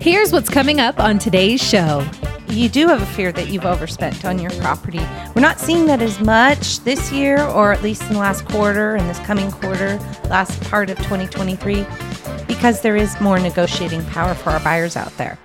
Here's what's coming up on today's show. You do have a fear that you've overspent on your property. We're not seeing that as much this year, or at least in the last quarter and this coming quarter, last part of 2023, because there is more negotiating power for our buyers out there.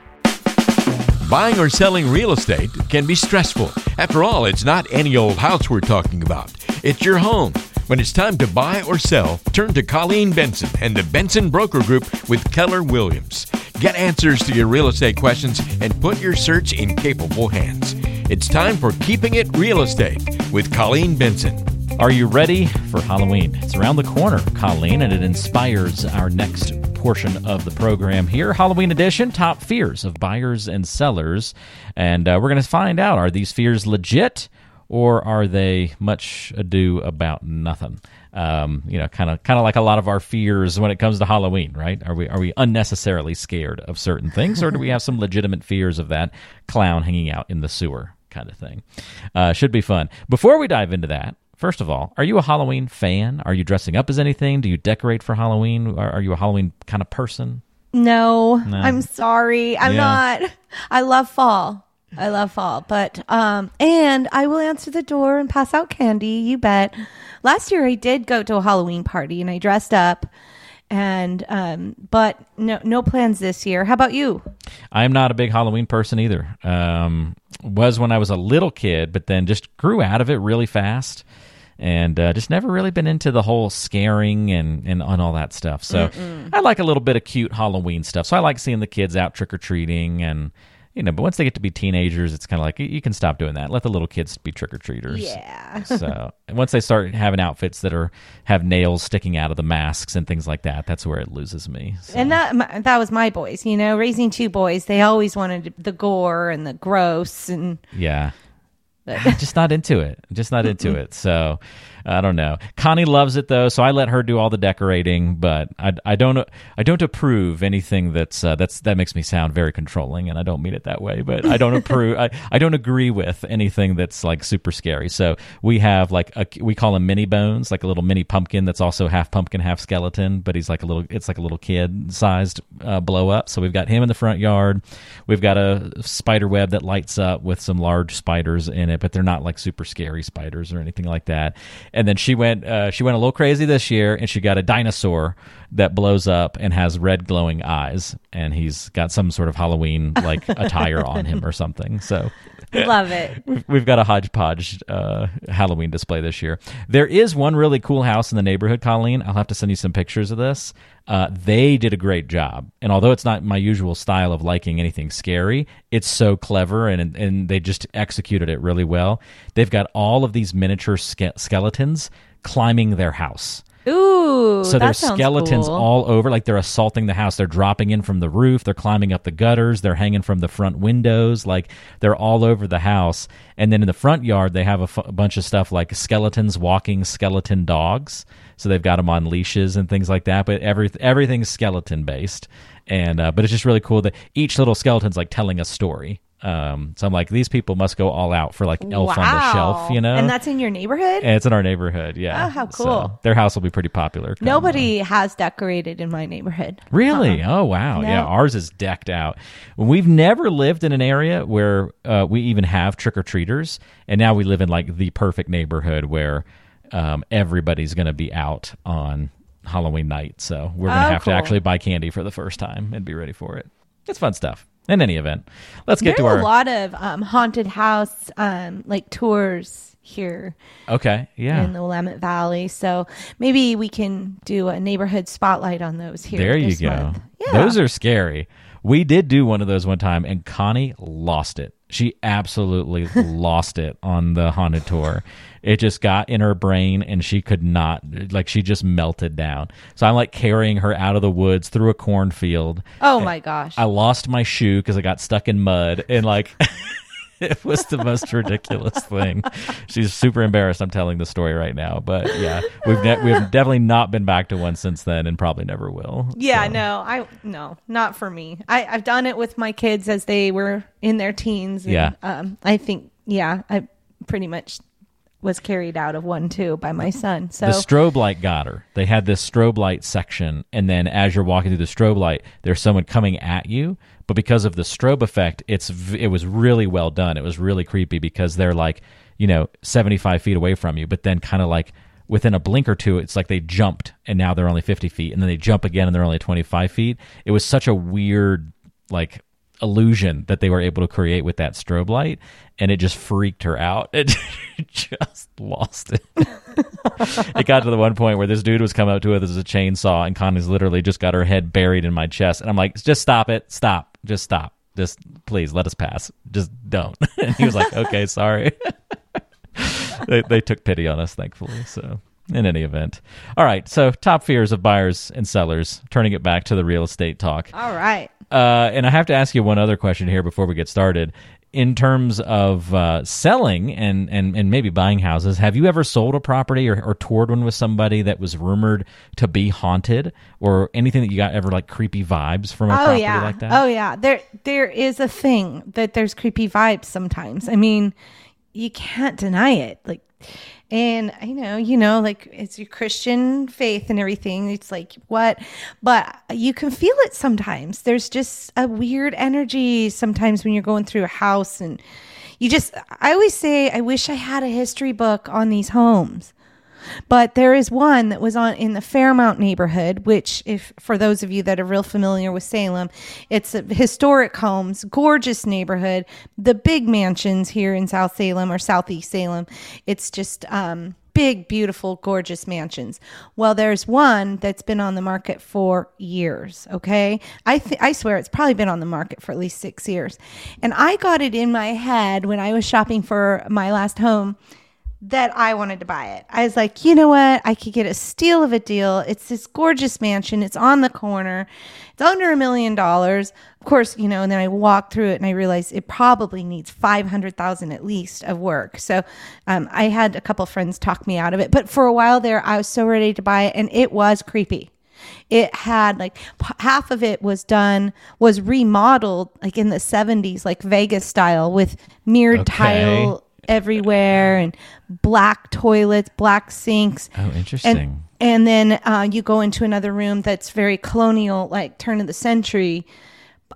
Buying or selling real estate can be stressful. After all, it's not any old house we're talking about, it's your home. When it's time to buy or sell, turn to Colleen Benson and the Benson Broker Group with Keller Williams. Get answers to your real estate questions and put your search in capable hands. It's time for Keeping It Real Estate with Colleen Benson. Are you ready for Halloween? It's around the corner, Colleen, and it inspires our next portion of the program here. Halloween edition top fears of buyers and sellers. And uh, we're going to find out are these fears legit? Or are they much ado about nothing? Um, you know, kind of kind of like a lot of our fears when it comes to Halloween, right? Are we are we unnecessarily scared of certain things, or do we have some legitimate fears of that clown hanging out in the sewer kind of thing? Uh, should be fun. Before we dive into that, First of all, are you a Halloween fan? Are you dressing up as anything? Do you decorate for Halloween? Are, are you a Halloween kind of person? No, no. I'm sorry. I'm yeah. not. I love fall. I love fall, but um, and I will answer the door and pass out candy. You bet. Last year I did go to a Halloween party and I dressed up, and um, but no no plans this year. How about you? I'm not a big Halloween person either. Um, was when I was a little kid, but then just grew out of it really fast and uh, just never really been into the whole scaring and, and, and all that stuff. So Mm-mm. I like a little bit of cute Halloween stuff. So I like seeing the kids out trick or treating and you know, but once they get to be teenagers, it's kind of like you can stop doing that. Let the little kids be trick or treaters. Yeah. so once they start having outfits that are have nails sticking out of the masks and things like that, that's where it loses me. So. And that that was my boys. You know, raising two boys, they always wanted the gore and the gross and yeah. just not into it. Just not into it. So I don't know. Connie loves it though, so I let her do all the decorating. But I, I don't I don't approve anything that's uh, that's that makes me sound very controlling, and I don't mean it that way. But I don't approve. I, I don't agree with anything that's like super scary. So we have like a, we call him mini bones, like a little mini pumpkin that's also half pumpkin, half skeleton, but he's like a little. It's like a little kid sized uh, blow up. So we've got him in the front yard. We've got a spider web that lights up with some large spiders in it, but they're not like super scary spiders or anything like that and then she went uh, she went a little crazy this year, and she got a dinosaur that blows up and has red glowing eyes, and he's got some sort of Halloween like attire on him or something. So Love it. We've got a hodgepodge uh, Halloween display this year. There is one really cool house in the neighborhood, Colleen. I'll have to send you some pictures of this. Uh, they did a great job, and although it's not my usual style of liking anything scary, it's so clever, and and they just executed it really well. They've got all of these miniature ske- skeletons climbing their house. Ooh, so there's skeletons cool. all over, like they're assaulting the house. They're dropping in from the roof. They're climbing up the gutters. They're hanging from the front windows. Like they're all over the house. And then in the front yard, they have a, f- a bunch of stuff like skeletons walking skeleton dogs. So they've got them on leashes and things like that. But every everything's skeleton based. And uh, but it's just really cool that each little skeleton's like telling a story. Um, so I'm like, these people must go all out for like Elf wow. on the Shelf, you know? And that's in your neighborhood? And it's in our neighborhood, yeah. Oh, how cool. So their house will be pretty popular. Nobody has decorated in my neighborhood. Really? Uh-huh. Oh, wow. No. Yeah, ours is decked out. We've never lived in an area where uh, we even have trick or treaters. And now we live in like the perfect neighborhood where um, everybody's going to be out on Halloween night. So we're going to oh, have cool. to actually buy candy for the first time and be ready for it. It's fun stuff in any event, let's get there to our a lot of um, haunted house um, like tours here. Okay, yeah, in the Willamette Valley. So maybe we can do a neighborhood spotlight on those here. There you go. Month. Yeah. Those are scary. We did do one of those one time, and Connie lost it. She absolutely lost it on the haunted tour. It just got in her brain and she could not, like, she just melted down. So I'm like carrying her out of the woods through a cornfield. Oh my gosh. I lost my shoe because I got stuck in mud and, like, it was the most ridiculous thing. She's super embarrassed. I'm telling the story right now, but yeah, we've ne- we've definitely not been back to one since then, and probably never will. Yeah, so. no, I no, not for me. I, I've done it with my kids as they were in their teens. And, yeah, um, I think yeah, I pretty much was carried out of one too by my son. So the strobe light got her. They had this strobe light section, and then as you're walking through the strobe light, there's someone coming at you. But because of the strobe effect, it's it was really well done. It was really creepy because they're like you know 75 feet away from you, but then kind of like within a blink or two, it's like they jumped and now they're only 50 feet, and then they jump again and they're only 25 feet. It was such a weird like illusion that they were able to create with that strobe light and it just freaked her out. It just lost it. It got to the one point where this dude was coming up to her with a chainsaw and connie's literally just got her head buried in my chest and i'm like just stop it. Stop. Just stop. Just please let us pass. Just don't. And he was like okay sorry. They, they took pity on us thankfully so in any event. All right, so top fears of buyers and sellers, turning it back to the real estate talk. All right. Uh, and I have to ask you one other question here before we get started. In terms of uh, selling and, and, and maybe buying houses, have you ever sold a property or, or toured one with somebody that was rumored to be haunted, or anything that you got ever like creepy vibes from a oh, property yeah. like that? Oh yeah, there there is a thing that there's creepy vibes sometimes. I mean, you can't deny it. Like and I know, you know, like it's your Christian faith and everything. It's like what, but you can feel it sometimes. There's just a weird energy sometimes when you're going through a house and you just, I always say, I wish I had a history book on these homes but there is one that was on in the Fairmount neighborhood, which, if for those of you that are real familiar with Salem, it's a historic homes, gorgeous neighborhood. The big mansions here in South Salem or Southeast Salem, it's just um, big, beautiful, gorgeous mansions. Well, there's one that's been on the market for years. Okay, I th- I swear it's probably been on the market for at least six years, and I got it in my head when I was shopping for my last home that I wanted to buy it. I was like, you know what? I could get a steal of a deal. It's this gorgeous mansion. It's on the corner. It's under a million dollars. Of course, you know, and then I walked through it and I realized it probably needs 500,000 at least of work. So um, I had a couple friends talk me out of it. But for a while there, I was so ready to buy it and it was creepy. It had like half of it was done, was remodeled like in the 70s, like Vegas style with mirrored okay. tile everywhere and black toilets, black sinks. Oh, interesting. And, and then uh, you go into another room that's very colonial, like turn of the century.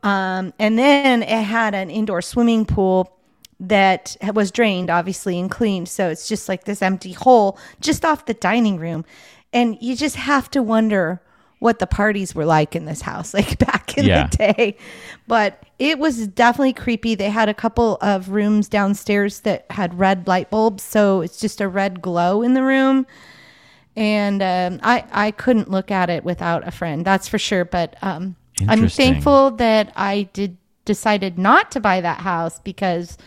Um, and then it had an indoor swimming pool that was drained, obviously, and cleaned. So it's just like this empty hole just off the dining room. And you just have to wonder what the parties were like in this house, like back in yeah. the day. But it was definitely creepy. They had a couple of rooms downstairs that had red light bulbs, so it's just a red glow in the room. And um, I I couldn't look at it without a friend, that's for sure. But um, I'm thankful that I did decided not to buy that house because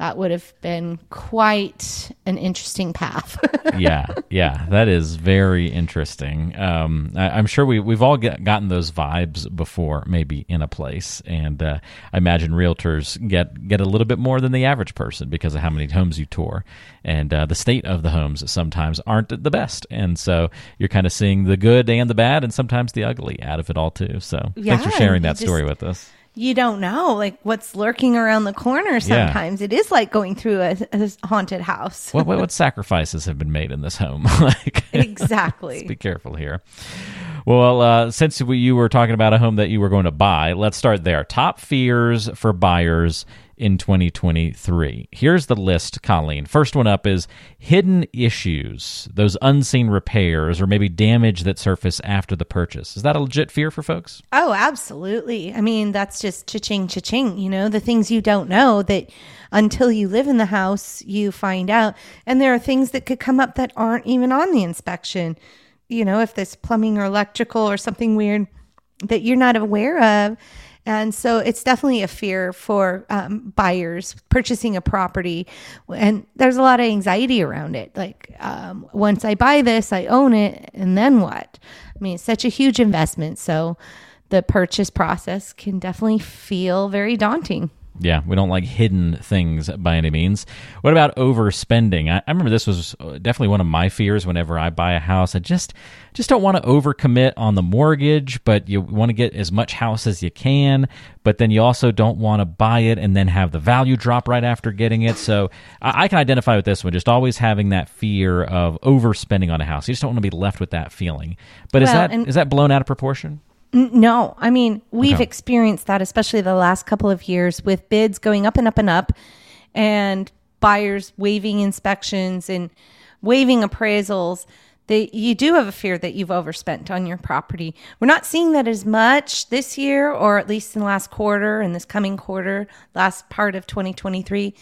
that would have been quite an interesting path. yeah, yeah, that is very interesting. Um, I, am sure we we've all get, gotten those vibes before, maybe in a place, and uh, I imagine realtors get get a little bit more than the average person because of how many homes you tour, and uh, the state of the homes sometimes aren't the best, and so you're kind of seeing the good and the bad, and sometimes the ugly out of it all too. So yeah, thanks for sharing that just, story with us you don't know like what's lurking around the corner sometimes. Yeah. it is like going through a, a haunted house. What, what, what, sacrifices have been made in this home? Like exactly. Be careful here well uh, since we, you were talking about a home that you were going to buy let's start there top fears for buyers in 2023. Here's the list, Colleen. First one up is hidden issues, those unseen repairs or maybe damage that surface after the purchase. Is that a legit fear for folks? Oh, absolutely. I mean, that's just cha-ching, cha-ching, you know, the things you don't know that until you live in the house, you find out. And there are things that could come up that aren't even on the inspection. You know, if there's plumbing or electrical or something weird that you're not aware of and so it's definitely a fear for um, buyers purchasing a property. And there's a lot of anxiety around it. Like, um, once I buy this, I own it, and then what? I mean, it's such a huge investment. So the purchase process can definitely feel very daunting. Yeah, we don't like hidden things by any means. What about overspending? I, I, remember this was uh, definitely one of my fears whenever I buy a house. I just just don't want to overcommit on the mortgage, but you want to get as much house as you can, but then you also don't want to buy it and then have the value drop right after getting it. So I, I can identify with this one, just always having that fear of overspending on a house. You just don't want to be left with that feeling. But well, is that is that blown out of proportion? No, I mean, we've okay. experienced that, especially the last couple of years with bids going up and up and up and buyers waiving inspections and waiving appraisals. They, you do have a fear that you've overspent on your property. We're not seeing that as much this year, or at least in the last quarter and this coming quarter, last part of 2023,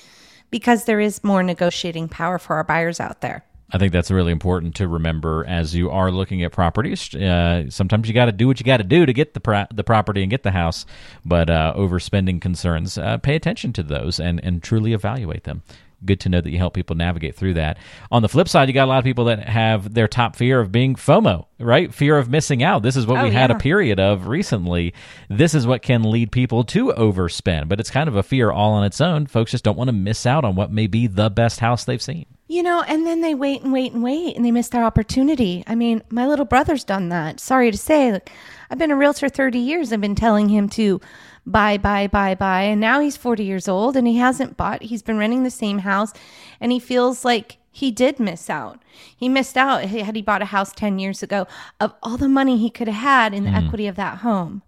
because there is more negotiating power for our buyers out there. I think that's really important to remember as you are looking at properties. Uh, sometimes you got to do what you got to do to get the pro- the property and get the house, but uh, overspending concerns, uh, pay attention to those and and truly evaluate them. Good to know that you help people navigate through that. On the flip side, you got a lot of people that have their top fear of being FOMO, right? Fear of missing out. This is what oh, we yeah. had a period of recently. This is what can lead people to overspend, but it's kind of a fear all on its own. Folks just don't want to miss out on what may be the best house they've seen. You know, and then they wait and wait and wait and they miss their opportunity. I mean, my little brother's done that. Sorry to say, like, I've been a realtor 30 years. I've been telling him to buy, buy, buy, buy. And now he's 40 years old and he hasn't bought. He's been renting the same house and he feels like he did miss out. He missed out had he bought a house 10 years ago of all the money he could have had in the mm. equity of that home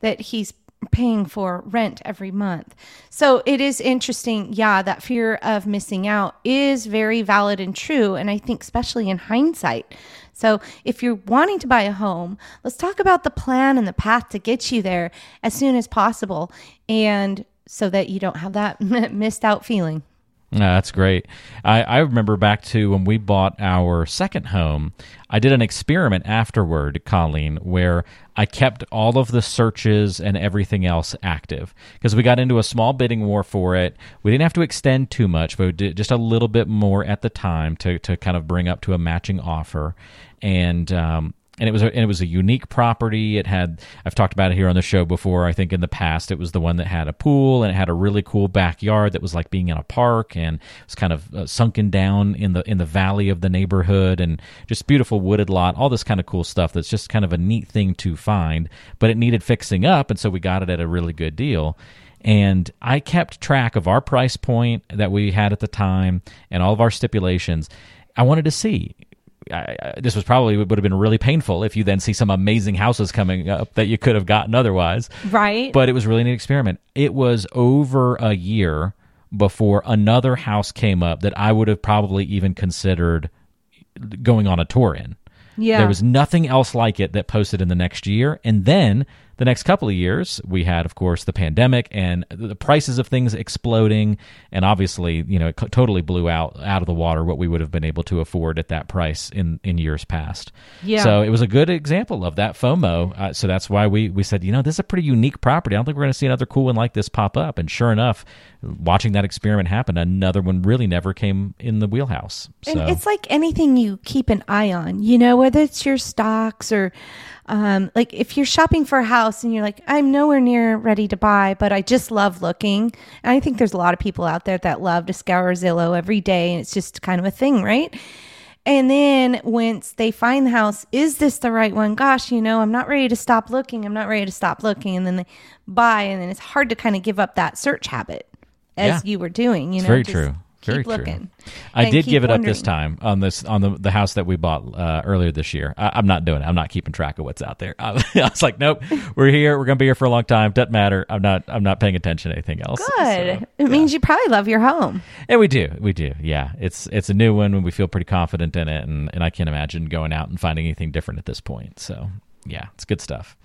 that he's paying for rent every month. So it is interesting. Yeah, that fear of missing out is very valid and true. And I think, especially in hindsight. So if you're wanting to buy a home, let's talk about the plan and the path to get you there as soon as possible. And so that you don't have that missed out feeling. That's great. I, I remember back to when we bought our second home. I did an experiment afterward, Colleen, where I kept all of the searches and everything else active because we got into a small bidding war for it. We didn't have to extend too much, but just a little bit more at the time to, to kind of bring up to a matching offer. And um, and it was a, and it was a unique property. It had I've talked about it here on the show before. I think in the past it was the one that had a pool and it had a really cool backyard that was like being in a park and it was kind of uh, sunken down in the in the valley of the neighborhood and just beautiful wooded lot. All this kind of cool stuff that's just kind of a neat thing to find, but it needed fixing up, and so we got it at a really good deal. And I kept track of our price point that we had at the time and all of our stipulations. I wanted to see I, I, this was probably would have been really painful if you then see some amazing houses coming up that you could have gotten otherwise. Right. But it was really an experiment. It was over a year before another house came up that I would have probably even considered going on a tour in. Yeah. There was nothing else like it that posted in the next year. And then the next couple of years, we had, of course, the pandemic and the prices of things exploding, and obviously, you know, it totally blew out out of the water what we would have been able to afford at that price in in years past. Yeah. So it was a good example of that FOMO. Uh, so that's why we we said, you know, this is a pretty unique property. I don't think we're going to see another cool one like this pop up. And sure enough, watching that experiment happen, another one really never came in the wheelhouse. So. And it's like anything you keep an eye on, you know, whether it's your stocks or um, like if you're shopping for a house and you're like, I'm nowhere near ready to buy, but I just love looking. And I think there's a lot of people out there that love to scour Zillow every day, and it's just kind of a thing, right? And then once they find the house, is this the right one? Gosh, you know, I'm not ready to stop looking. I'm not ready to stop looking. And then they buy, and then it's hard to kind of give up that search habit as yeah. you were doing. You know, very true. Very keep looking. I did give it wondering. up this time on this on the the house that we bought uh, earlier this year. I, am not doing it. I'm not keeping track of what's out there. I, I, was like, nope, we're here. We're gonna be here for a long time. Doesn't matter. I'm not. I'm not paying attention to anything else. Good. So, it yeah. means you probably love your home. And we do. We do. Yeah. It's it's a new one, and we feel pretty confident in it. And and I can't imagine going out and finding anything different at this point. So yeah, it's good stuff.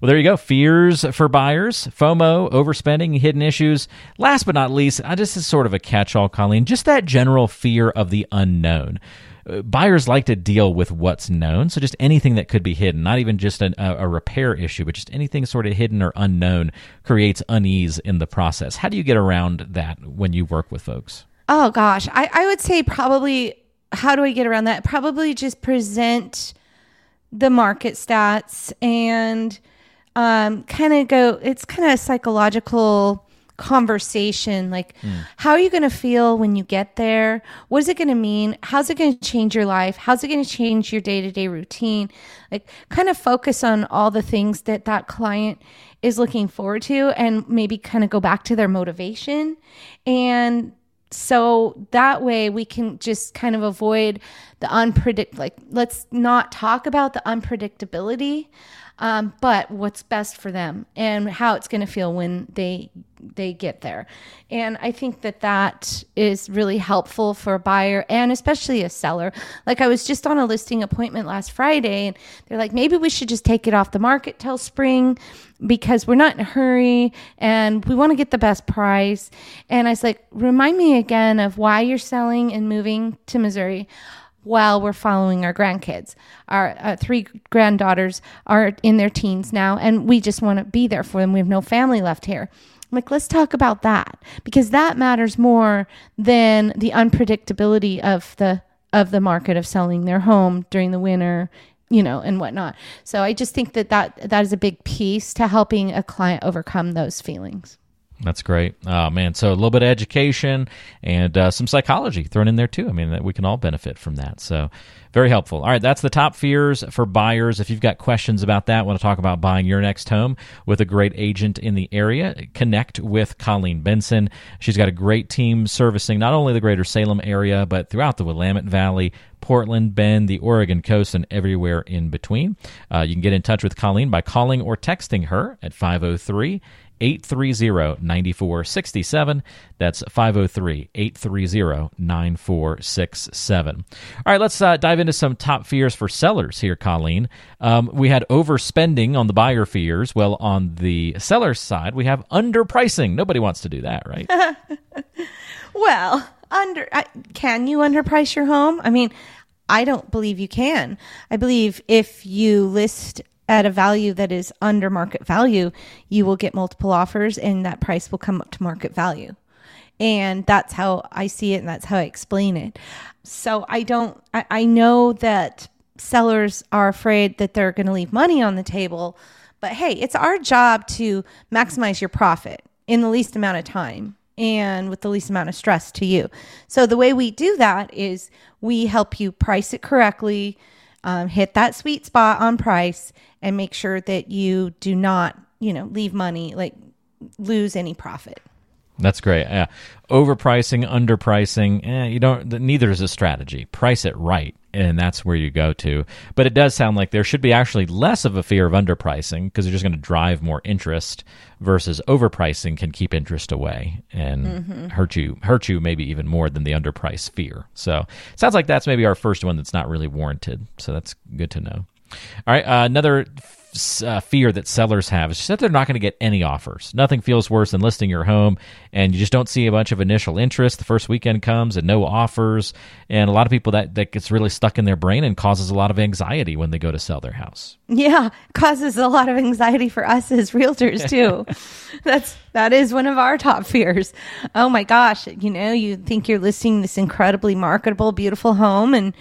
Well, there you go. Fears for buyers, FOMO, overspending, hidden issues. Last but not least, I just is sort of a catch-all, Colleen. Just that general fear of the unknown. Uh, buyers like to deal with what's known, so just anything that could be hidden, not even just an, a, a repair issue, but just anything sort of hidden or unknown creates unease in the process. How do you get around that when you work with folks? Oh gosh, I, I would say probably. How do I get around that? Probably just present the market stats and um, kind of go, it's kind of a psychological conversation like mm. how are you going to feel when you get there? What is it going to mean? How's it going to change your life? How's it going to change your day-to-day routine? Like kind of focus on all the things that that client is looking forward to and maybe kind of go back to their motivation. And so that way we can just kind of avoid the unpredict like let's not talk about the unpredictability um, but what's best for them and how it's going to feel when they they get there and i think that that is really helpful for a buyer and especially a seller like i was just on a listing appointment last friday and they're like maybe we should just take it off the market till spring because we're not in a hurry and we want to get the best price and i was like remind me again of why you're selling and moving to missouri while we're following our grandkids. Our uh, three granddaughters are in their teens now, and we just want to be there for them. We have no family left here. Like, let's talk about that because that matters more than the unpredictability of the of the market of selling their home during the winter you know and whatnot. So i just think that that that is a big piece to helping a client overcome those feelings that's great. Oh, man. So a little bit of education and uh, some psychology thrown in there too. I mean, we can all benefit from that. So very helpful. All right. That's the top fears for buyers. If you've got questions about that, want to talk about buying your next home with a great agent in the area, connect with Colleen Benson. She's got a great team servicing not only the greater Salem area, but throughout the Willamette Valley, Portland, Bend, the Oregon coast, and everywhere in between. Uh, you can get in touch with Colleen by calling or texting her at 503- 830 9467. That's 503 830 9467. All right, let's uh, dive into some top fears for sellers here, Colleen. Um, we had overspending on the buyer fears. Well, on the seller side, we have underpricing. Nobody wants to do that, right? well, under uh, can you underprice your home? I mean, I don't believe you can. I believe if you list at a value that is under market value, you will get multiple offers and that price will come up to market value. And that's how I see it and that's how I explain it. So I don't, I, I know that sellers are afraid that they're going to leave money on the table, but hey, it's our job to maximize your profit in the least amount of time and with the least amount of stress to you. So the way we do that is we help you price it correctly, um, hit that sweet spot on price, and make sure that you do not, you know, leave money, like lose any profit. That's great. Yeah. Overpricing, underpricing, eh, you don't, neither is a strategy. Price it right, and that's where you go to. But it does sound like there should be actually less of a fear of underpricing because you're just going to drive more interest versus overpricing can keep interest away and mm-hmm. hurt you, hurt you maybe even more than the underprice fear. So sounds like that's maybe our first one that's not really warranted. So that's good to know. All right, uh, another uh, fear that sellers have is that they're not going to get any offers. Nothing feels worse than listing your home and you just don't see a bunch of initial interest. The first weekend comes and no offers, and a lot of people that that gets really stuck in their brain and causes a lot of anxiety when they go to sell their house. Yeah, causes a lot of anxiety for us as realtors too. That's that is one of our top fears. Oh my gosh, you know, you think you're listing this incredibly marketable, beautiful home and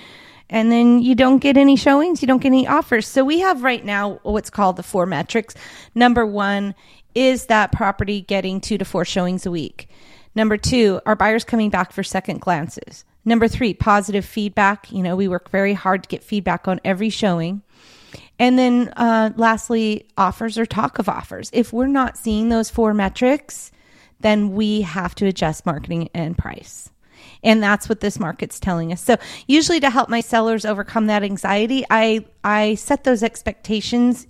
and then you don't get any showings, you don't get any offers. So we have right now what's called the four metrics. Number one is that property getting two to four showings a week. Number two, are buyers coming back for second glances? Number three, positive feedback. You know, we work very hard to get feedback on every showing. And then uh, lastly, offers or talk of offers. If we're not seeing those four metrics, then we have to adjust marketing and price. And that's what this market's telling us. So usually to help my sellers overcome that anxiety, I I set those expectations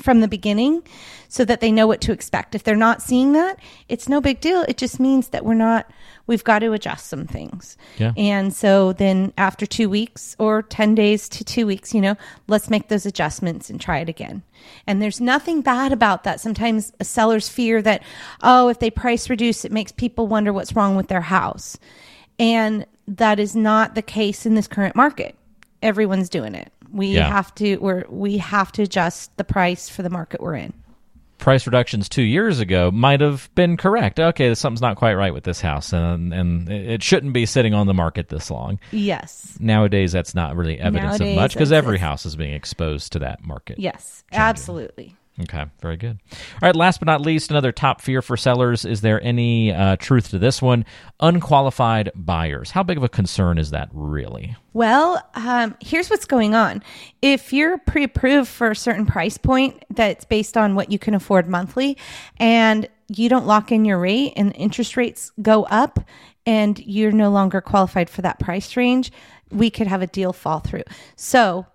from the beginning so that they know what to expect. If they're not seeing that, it's no big deal. It just means that we're not, we've got to adjust some things. Yeah. And so then after two weeks or 10 days to two weeks, you know, let's make those adjustments and try it again. And there's nothing bad about that. Sometimes sellers fear that, oh, if they price reduce, it makes people wonder what's wrong with their house. And that is not the case in this current market. Everyone's doing it. We yeah. have to we're we have to adjust the price for the market we're in. Price reductions two years ago might have been correct. Okay, something's not quite right with this house, and and it shouldn't be sitting on the market this long. Yes. Nowadays, that's not really evidence Nowadays, of much because every house is being exposed to that market. Yes, changing. absolutely. Okay, very good. All right, last but not least, another top fear for sellers. Is there any uh, truth to this one? Unqualified buyers. How big of a concern is that really? Well, um, here's what's going on. If you're pre approved for a certain price point that's based on what you can afford monthly, and you don't lock in your rate and interest rates go up and you're no longer qualified for that price range, we could have a deal fall through. So,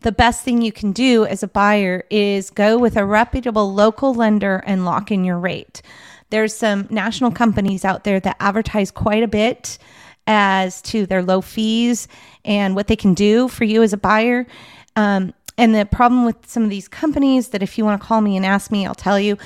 the best thing you can do as a buyer is go with a reputable local lender and lock in your rate. There's some national companies out there that advertise quite a bit as to their low fees and what they can do for you as a buyer. Um, and the problem with some of these companies that if you want to call me and ask me, I'll tell you.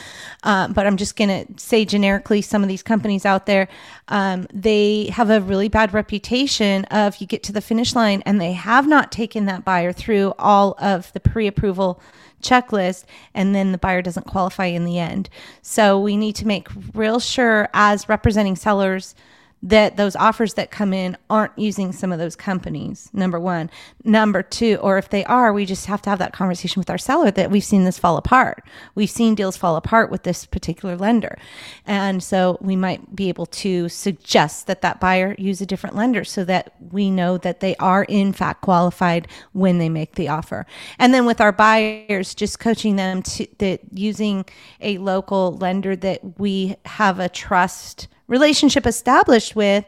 Uh, but I'm just going to say generically, some of these companies out there, um, they have a really bad reputation of you get to the finish line and they have not taken that buyer through all of the pre-approval checklist and then the buyer doesn't qualify in the end. So we need to make real sure as representing sellers that those offers that come in aren't using some of those companies. Number one. Number two, or if they are, we just have to have that conversation with our seller that we've seen this fall apart. We've seen deals fall apart with this particular lender. And so we might be able to suggest that that buyer use a different lender so that we know that they are in fact qualified when they make the offer. And then with our buyers, just coaching them to that using a local lender that we have a trust relationship established with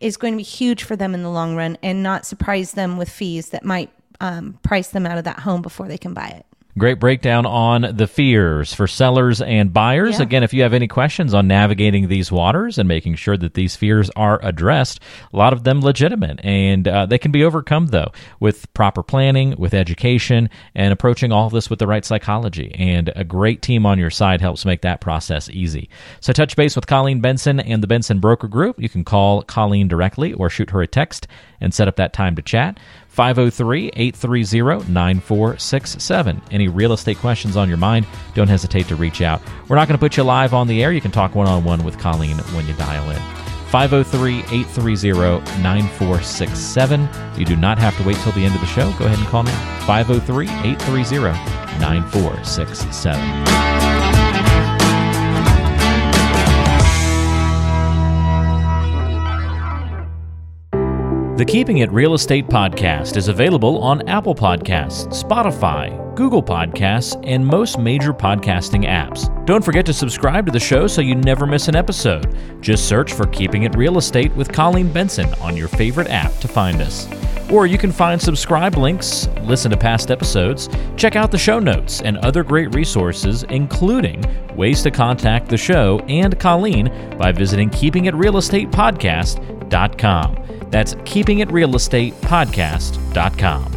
is going to be huge for them in the long run and not surprise them with fees that might um, price them out of that home before they can buy it. Great breakdown on the fears for sellers and buyers. Yeah. Again, if you have any questions on navigating these waters and making sure that these fears are addressed, a lot of them legitimate and uh, they can be overcome though with proper planning, with education, and approaching all of this with the right psychology. And a great team on your side helps make that process easy. So touch base with Colleen Benson and the Benson Broker Group. You can call Colleen directly or shoot her a text and set up that time to chat. 503 830 9467. Any real estate questions on your mind, don't hesitate to reach out. We're not going to put you live on the air. You can talk one on one with Colleen when you dial in. 503 830 9467. You do not have to wait till the end of the show. Go ahead and call now. 503 830 9467. The Keeping It Real Estate podcast is available on Apple Podcasts, Spotify, Google Podcasts, and most major podcasting apps. Don't forget to subscribe to the show so you never miss an episode. Just search for Keeping It Real Estate with Colleen Benson on your favorite app to find us. Or you can find subscribe links, listen to past episodes, check out the show notes, and other great resources, including ways to contact the show and Colleen by visiting keepingitrealestatepodcast.com. That's keepingitrealestatepodcast.com.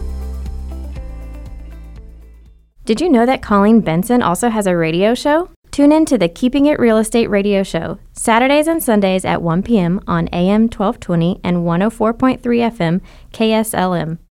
Did you know that Colleen Benson also has a radio show? Tune in to the Keeping It Real Estate radio show, Saturdays and Sundays at 1 p.m. on AM 1220 and 104.3 FM KSLM.